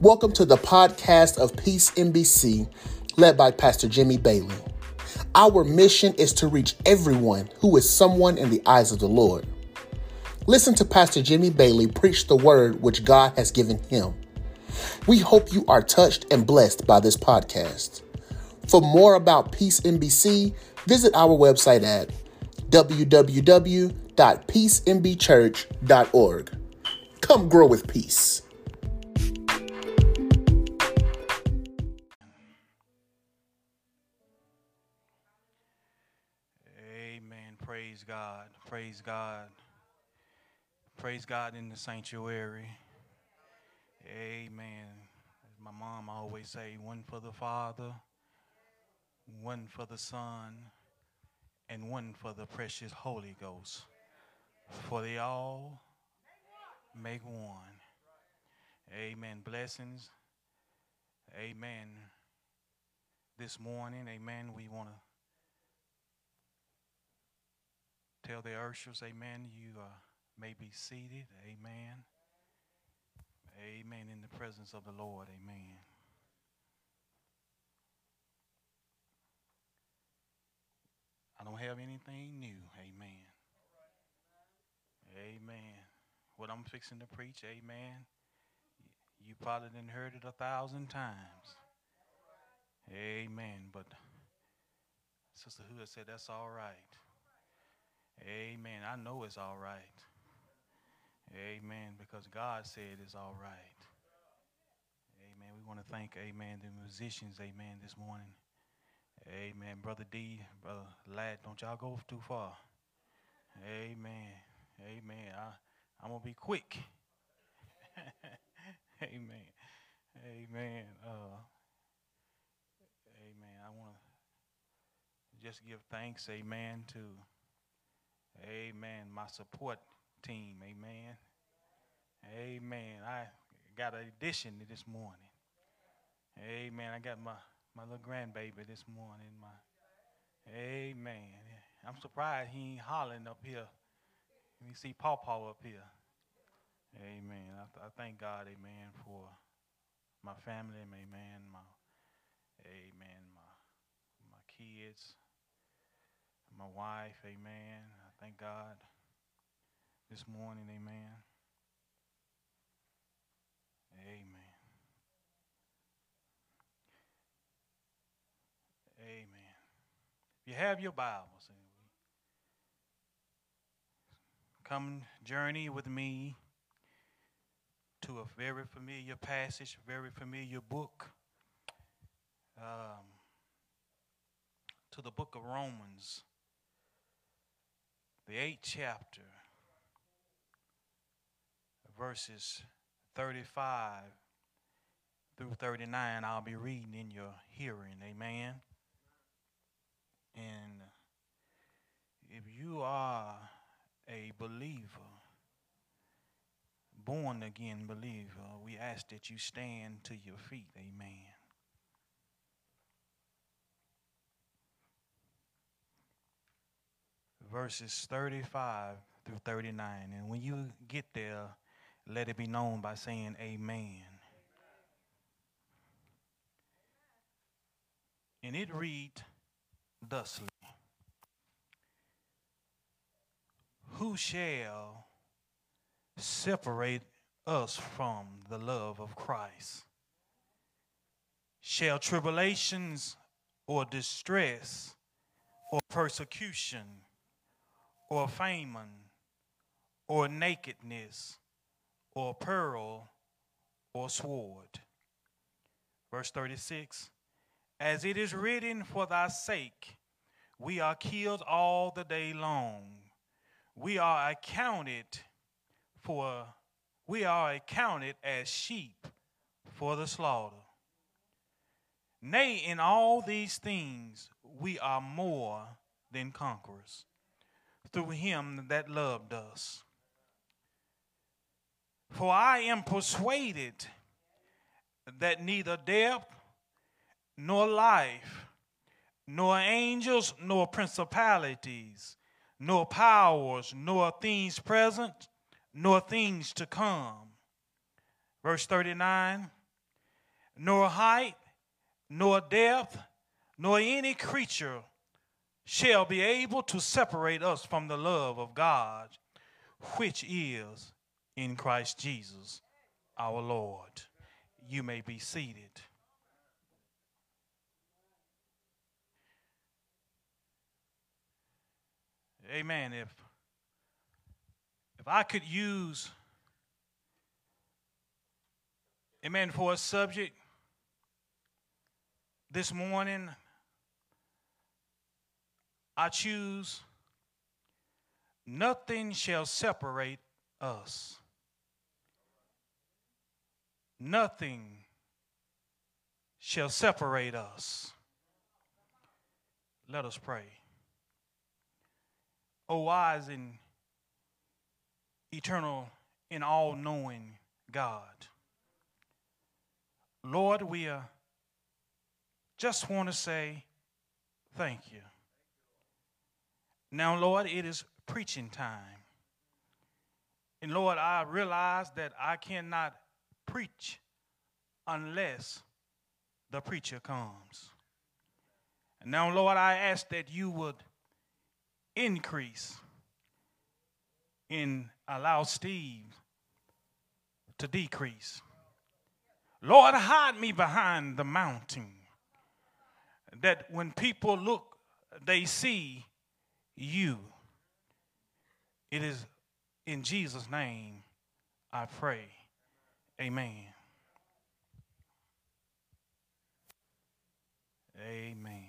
Welcome to the podcast of Peace MBC, led by Pastor Jimmy Bailey. Our mission is to reach everyone who is someone in the eyes of the Lord. Listen to Pastor Jimmy Bailey preach the word which God has given him. We hope you are touched and blessed by this podcast. For more about Peace MBC, visit our website at www.peacembchurch.org. Come grow with peace. God. Praise God. Praise God in the sanctuary. Amen. As my mom always say, one for the Father, one for the Son, and one for the precious Holy Ghost. For they all make one. Amen. Blessings. Amen. This morning, amen, we want to tell the ushers, amen, you uh, may be seated. Amen. Amen. In the presence of the Lord. Amen. I don't have anything new. Amen. Amen. What I'm fixing to preach, amen. You probably didn't heard it a thousand times. Amen. But Sister Hood said that's all right. Amen. I know it's all right. Amen. Because God said it's all right. Amen. We want to thank, amen, the musicians, amen, this morning. Amen. Brother D, Brother Lad, don't y'all go too far. Amen. Amen. I, I'm going to be quick. amen. Amen. Uh, amen. I want to just give thanks, amen, to, amen, my support team. Amen. Amen. I got an addition this morning. Amen. I got my my little grandbaby this morning. My Amen. I'm surprised he ain't hollering up here. You see Paw Paw up here. Amen. I, th- I thank God, amen, for my family, amen, my amen, my my kids, my wife, amen. Thank God this morning, amen. Amen. Amen. If you have your Bibles, come journey with me to a very familiar passage, very familiar book, um, to the book of Romans, the eighth chapter, verses 35 through 39. I'll be reading in your hearing. Amen. And if you are a believer, born again believer, we ask that you stand to your feet. Amen. Verses 35 through 39. And when you get there, let it be known by saying amen. And it read thusly Who shall separate us from the love of Christ? Shall tribulations or distress or persecution or famine or nakedness or pearl or sword? Verse 36 As it is written, For thy sake we are killed all the day long. We are accounted for we are accounted as sheep for the slaughter. Nay, in all these things we are more than conquerors through him that loved us. For I am persuaded that neither death nor life, nor angels, nor principalities, nor powers, nor things present, nor things to come. Verse 39 nor height, nor depth, nor any creature shall be able to separate us from the love of God, which is in Christ Jesus our Lord. You may be seated. Amen. If if I could use Amen for a subject this morning I choose nothing shall separate us. Nothing shall separate us. Let us pray. O wise and eternal and all knowing God. Lord, we uh, just want to say thank you. Now, Lord, it is preaching time. And Lord, I realize that I cannot preach unless the preacher comes. And now, Lord, I ask that you would increase and allow Steve to decrease. Lord, hide me behind the mountain that when people look, they see you. It is in Jesus' name I pray. Amen. Amen.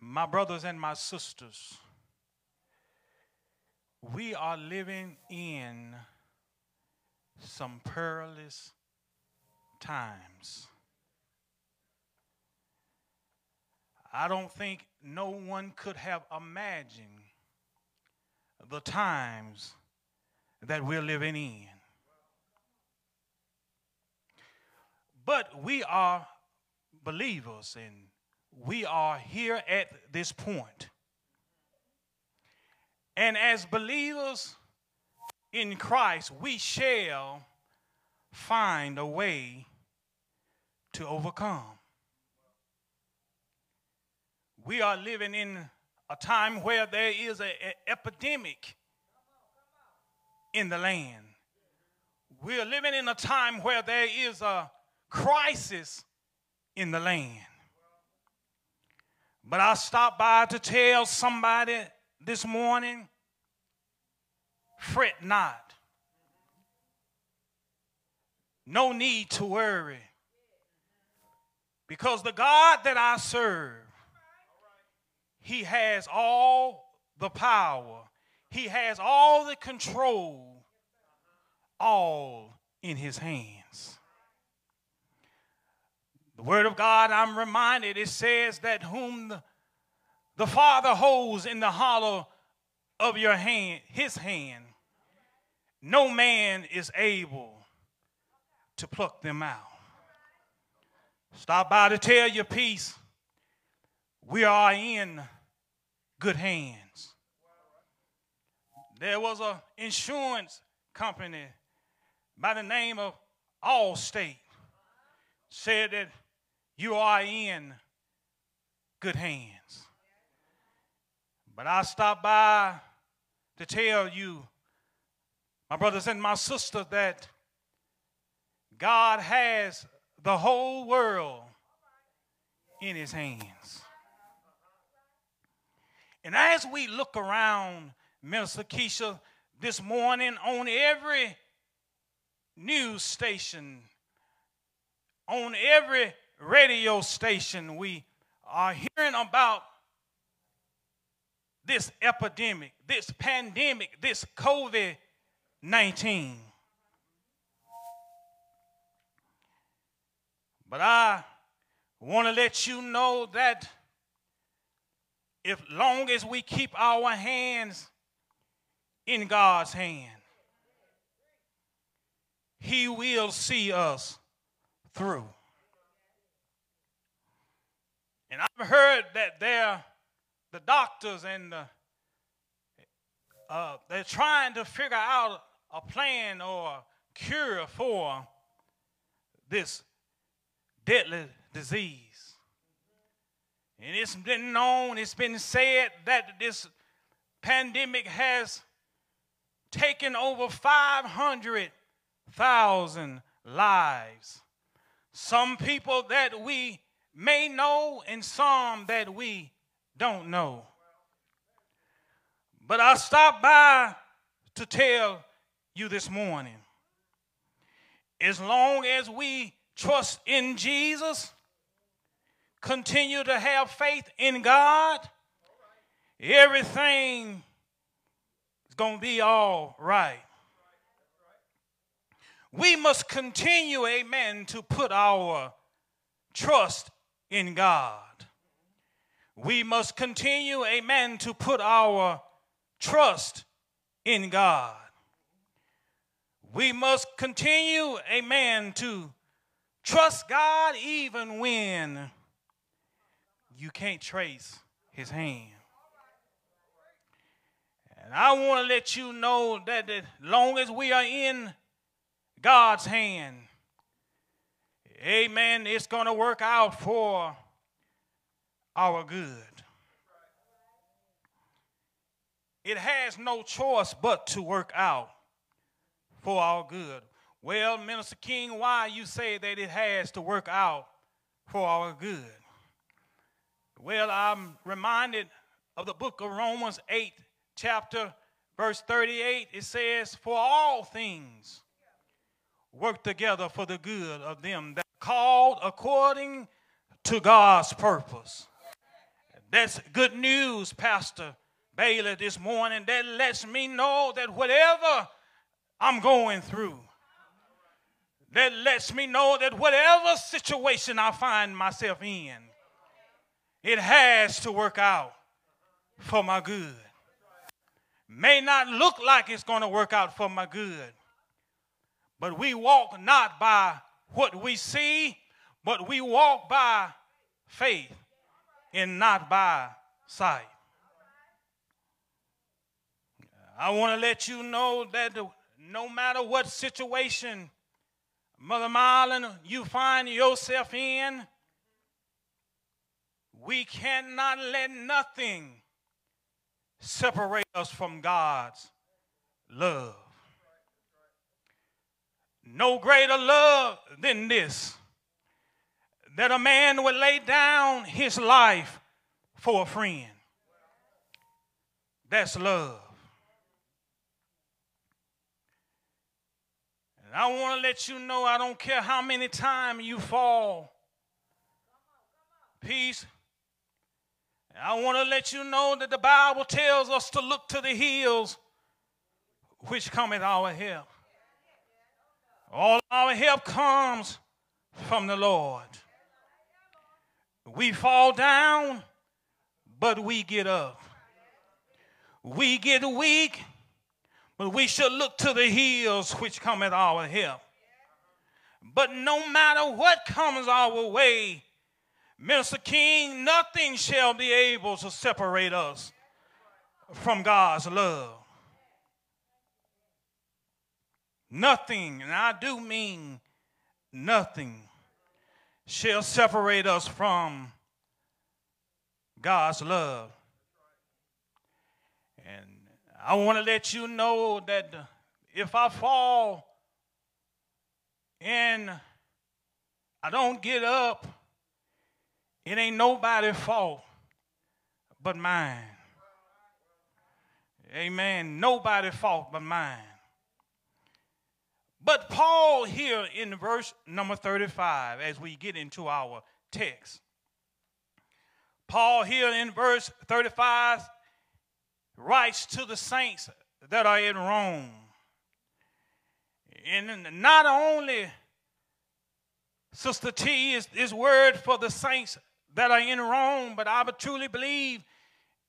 My brothers and my sisters, we are living in some perilous times. I don't think no one could have imagined the times that we're living in. But we are believers and we are here at this point. And as believers in Christ, we shall find a way to overcome. We are living in a time where there is an epidemic in the land. We are living in a time where there is a crisis in the land. But I stopped by to tell somebody this morning fret not. No need to worry. Because the God that I serve he has all the power, He has all the control, all in His hands. The Word of God, I'm reminded, it says that whom the, the Father holds in the hollow of your hand, His hand, no man is able to pluck them out. Stop by to tell your peace. We are in good hands. There was an insurance company by the name of Allstate said that you are in good hands. But I stopped by to tell you, my brothers and my sisters, that God has the whole world in his hands. And as we look around, Minister Keisha, this morning on every news station, on every radio station, we are hearing about this epidemic, this pandemic, this COVID 19. But I want to let you know that if long as we keep our hands in God's hand, He will see us through. And I've heard that there, the doctors and the, uh, they're trying to figure out a plan or a cure for this deadly disease. And it's been known, it's been said that this pandemic has taken over 500,000 lives. Some people that we may know and some that we don't know. But I stopped by to tell you this morning as long as we trust in Jesus, continue to have faith in God, everything is going to be all right. We must continue, amen, to put our trust in God. We must continue, amen, to put our trust in God. We must continue, amen, to trust God even when you can't trace his hand. And I want to let you know that as long as we are in God's hand, amen, it's going to work out for our good. It has no choice but to work out for our good. Well, Minister King, why you say that it has to work out for our good? Well, I'm reminded of the book of Romans 8, chapter verse 38. It says, For all things work together for the good of them that called according to God's purpose. That's good news, Pastor Bailey, this morning. That lets me know that whatever I'm going through, that lets me know that whatever situation I find myself in, it has to work out for my good. May not look like it's going to work out for my good, but we walk not by what we see, but we walk by faith and not by sight. I want to let you know that no matter what situation, Mother Marlin, you find yourself in, we cannot let nothing separate us from God's love. No greater love than this that a man would lay down his life for a friend. That's love. And I want to let you know I don't care how many times you fall. Peace. I want to let you know that the Bible tells us to look to the hills which cometh our help. All our help comes from the Lord. We fall down, but we get up. We get weak, but we should look to the hills which cometh our help. But no matter what comes our way, Minister King, nothing shall be able to separate us from God's love. Nothing, and I do mean nothing shall separate us from God's love. And I want to let you know that if I fall and I don't get up, it ain't nobody's fault but mine. Amen. Nobody's fault but mine. But Paul, here in verse number 35, as we get into our text, Paul, here in verse 35, writes to the saints that are in Rome. And not only, Sister T, is this word for the saints that are in Rome, but I truly believe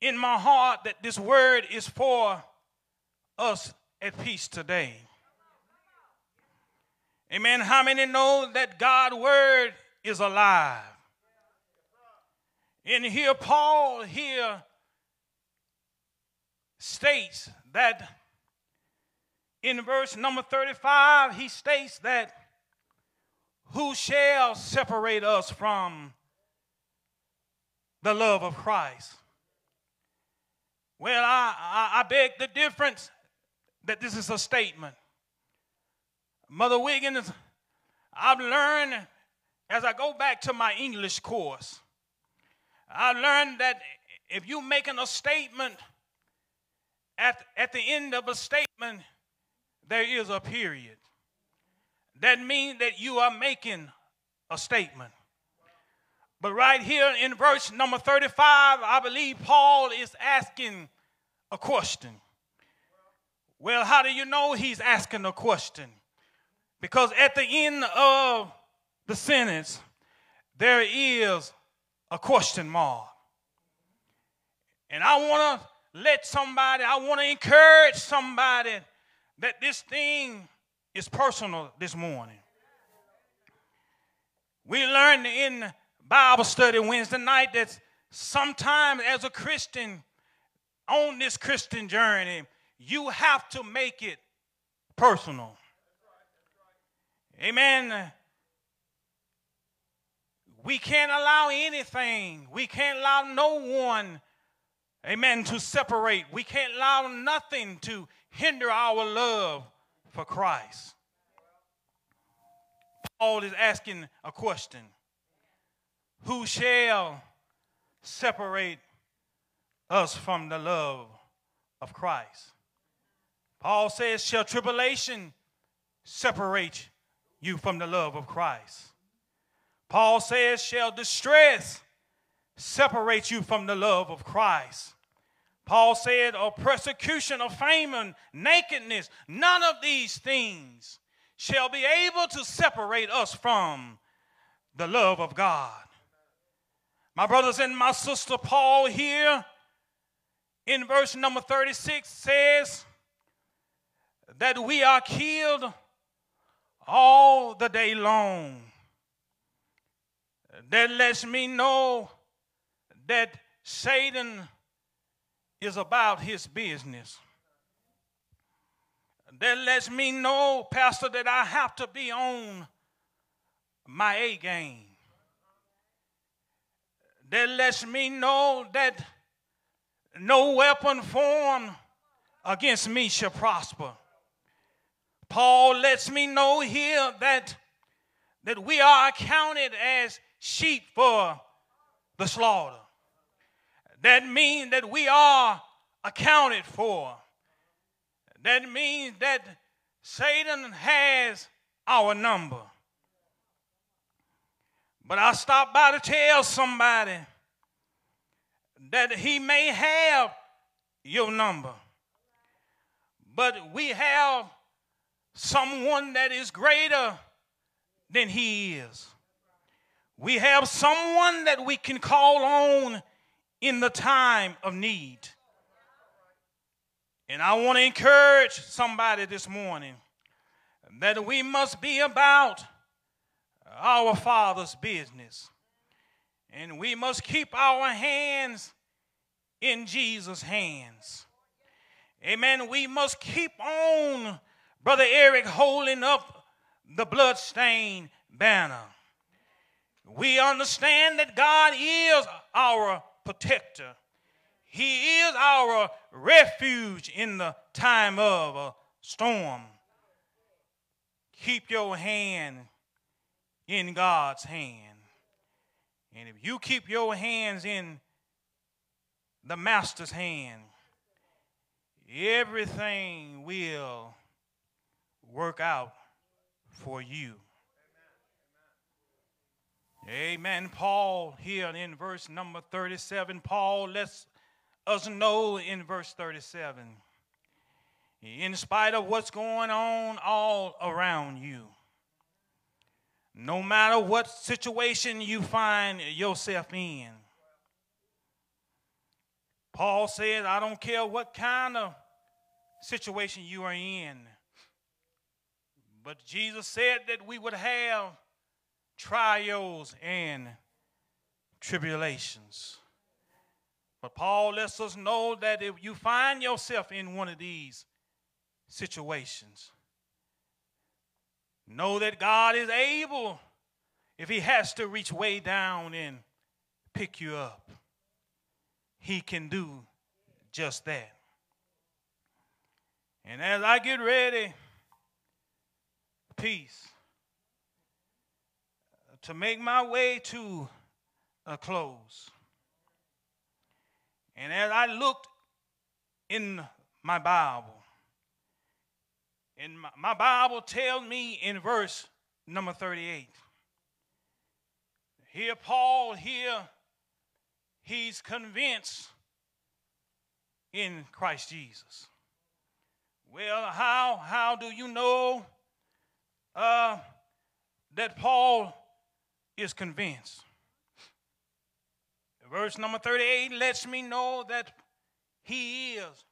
in my heart that this word is for us at peace today. Amen. How many know that God's word is alive? And here, Paul here states that in verse number 35, he states that who shall separate us from the love of Christ? Well, I, I, I beg the difference that this is a statement. Mother Wiggins, I've learned as I go back to my English course, I learned that if you're making a statement, at, at the end of a statement, there is a period. That means that you are making a statement. But right here in verse number 35, I believe Paul is asking a question. Well, how do you know he's asking a question? Because at the end of the sentence, there is a question mark. And I want to let somebody, I want to encourage somebody that this thing is personal this morning. We learned in Bible study Wednesday night that sometimes as a Christian, on this Christian journey, you have to make it personal. Amen. We can't allow anything, we can't allow no one, amen, to separate. We can't allow nothing to hinder our love for Christ. Paul is asking a question Who shall separate us from the love of Christ? Paul says, Shall tribulation separate you from the love of Christ? Paul says, Shall distress separate you from the love of Christ? Paul said, or persecution, or famine, nakedness, none of these things shall be able to separate us from the love of God. My brothers and my sister, Paul here in verse number 36 says that we are killed all the day long. That lets me know that Satan is about his business. That lets me know, Pastor, that I have to be on my A game. That lets me know that no weapon formed against me shall prosper. Paul lets me know here that, that we are accounted as sheep for the slaughter. That means that we are accounted for. That means that Satan has our number. But I stopped by to tell somebody that he may have your number. But we have someone that is greater than he is. We have someone that we can call on in the time of need. And I want to encourage somebody this morning that we must be about our Father's business. And we must keep our hands in Jesus' hands. Amen. We must keep on, Brother Eric, holding up the bloodstained banner. We understand that God is our protector. He is our refuge in the time of a storm. Keep your hand in God's hand. And if you keep your hands in the Master's hand, everything will work out for you. Amen. Paul, here in verse number 37, Paul lets us know in verse 37 in spite of what's going on all around you, no matter what situation you find yourself in, Paul said, I don't care what kind of situation you are in, but Jesus said that we would have trials and tribulations. But Paul lets us know that if you find yourself in one of these situations. Know that God is able, if He has to reach way down and pick you up, He can do just that. And as I get ready, peace, to make my way to a close. And as I looked in my Bible, and my, my Bible tells me in verse number 38, here Paul, here, he's convinced in Christ Jesus. Well, how, how do you know uh, that Paul is convinced? Verse number 38 lets me know that he is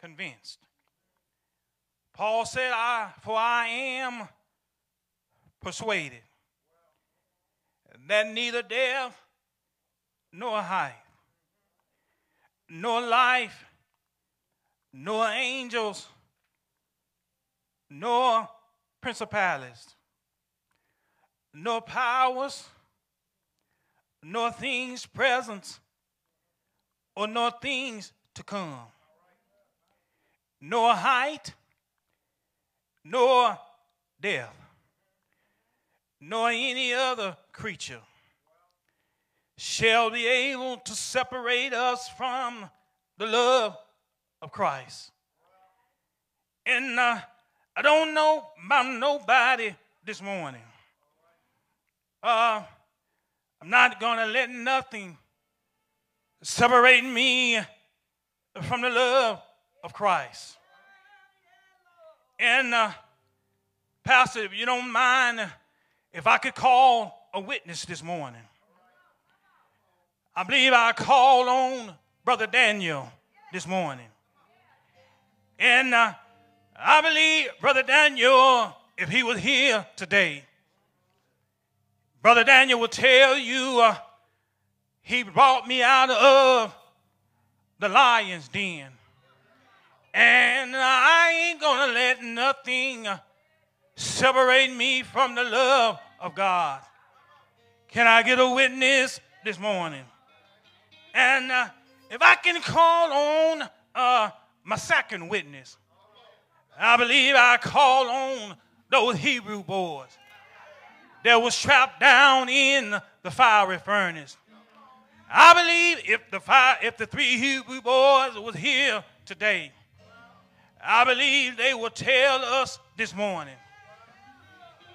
convinced. Paul said, I, For I am persuaded that neither death nor height, nor life, nor angels, nor principalities, nor powers, nor things present, or nor things to come, nor height, nor death, nor any other creature shall be able to separate us from the love of Christ. And uh, I don't know about nobody this morning. Uh, I'm not going to let nothing separate me from the love of Christ. And, uh, Pastor, if you don't mind, if I could call a witness this morning. I believe I called on Brother Daniel this morning. And uh, I believe Brother Daniel, if he was here today, Brother Daniel will tell you uh, he brought me out of the lion's den. And I ain't gonna let nothing separate me from the love of God. Can I get a witness this morning? And uh, if I can call on uh, my second witness, I believe I call on those Hebrew boys that was trapped down in the fiery furnace. I believe if the fire, if the three Hebrew boys was here today, I believe they will tell us this morning.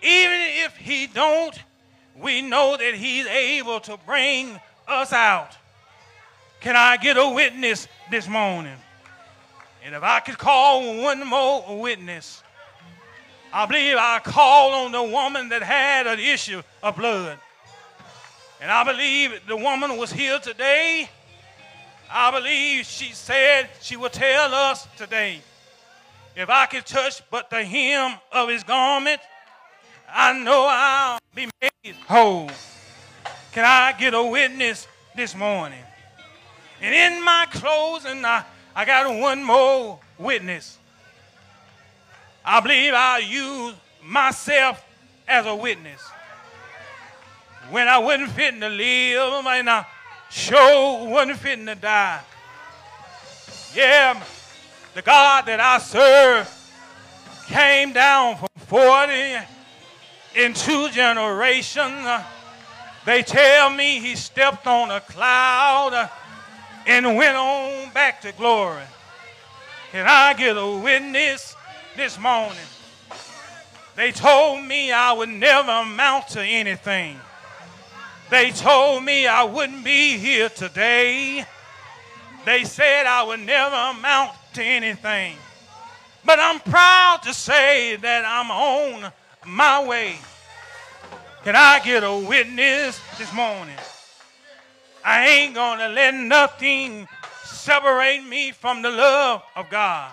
Even if he don't, we know that he's able to bring us out. Can I get a witness this morning? And if I could call one more witness, I believe I call on the woman that had an issue of blood. And I believe the woman was here today. I believe she said she will tell us today if I can touch but the hem of his garment, I know I'll be made whole. Can I get a witness this morning? And in my closing, I, I got one more witness. I believe I'll use myself as a witness. When I wasn't fitting to live and I sure wasn't fitting to die. Yeah, the God that I serve came down from 40 in two generations. They tell me he stepped on a cloud and went on back to glory. Can I get a witness this morning? They told me I would never amount to anything. They told me I wouldn't be here today. They said I would never amount to anything. But I'm proud to say that I'm on my way. Can I get a witness this morning? I ain't gonna let nothing separate me from the love of God.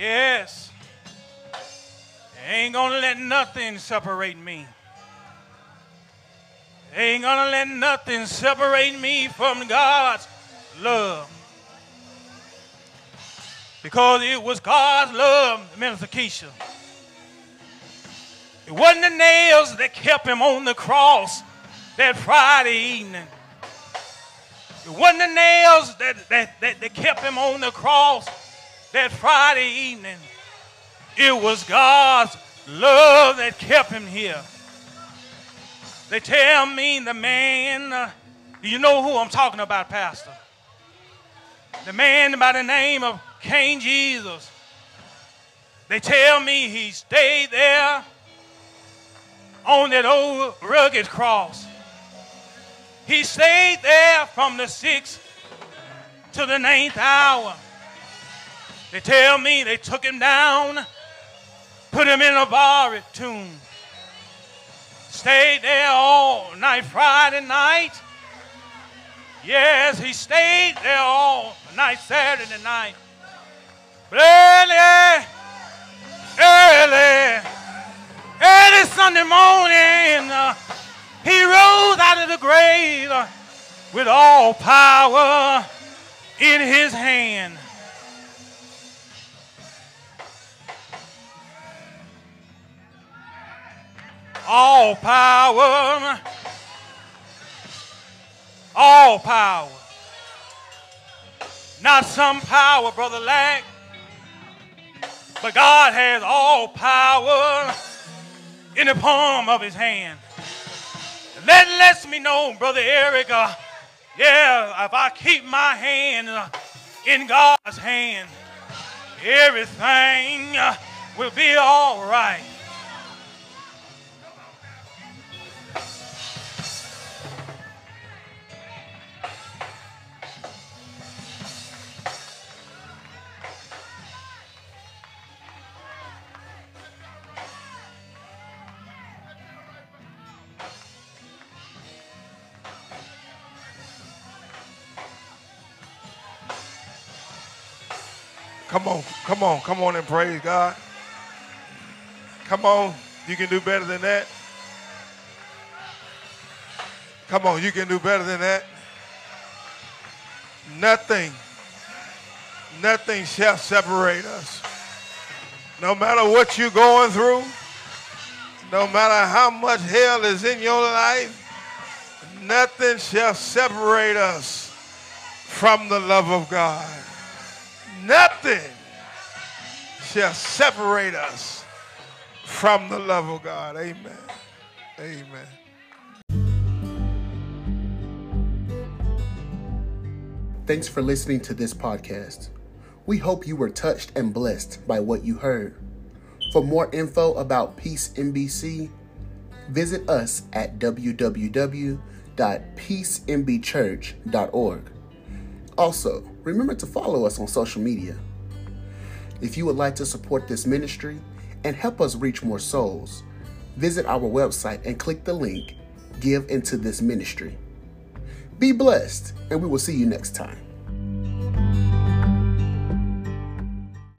Yes. Ain't gonna let nothing separate me. Ain't gonna let nothing separate me from God's love. Because it was God's love, Minister Keisha. It wasn't the nails that kept him on the cross that Friday evening. It wasn't the nails that, that, that, that kept him on the cross that Friday evening. It was God's love that kept him here. They tell me the man, uh, you know who I'm talking about, Pastor? The man by the name of King Jesus. They tell me he stayed there on that old rugged cross. He stayed there from the sixth to the ninth hour. They tell me they took him down, put him in a borrowed tomb. Stayed there all night, Friday night. Yes, he stayed there all night, Saturday night. But early, early, early Sunday morning, uh, he rose out of the grave uh, with all power in his hand. All power, all power. Not some power, Brother Lack, but God has all power in the palm of his hand. that lets me know, Brother Eric, uh, yeah, if I keep my hand uh, in God's hand, everything uh, will be all right. Come on, come on, and praise God. Come on, you can do better than that. Come on, you can do better than that. Nothing, nothing shall separate us. No matter what you're going through, no matter how much hell is in your life, nothing shall separate us from the love of God nothing shall separate us from the love of God. Amen. Amen. Thanks for listening to this podcast. We hope you were touched and blessed by what you heard. For more info about Peace MBC, visit us at www.peacembchurch.org. Also, remember to follow us on social media. If you would like to support this ministry and help us reach more souls, visit our website and click the link Give into this ministry. Be blessed, and we will see you next time.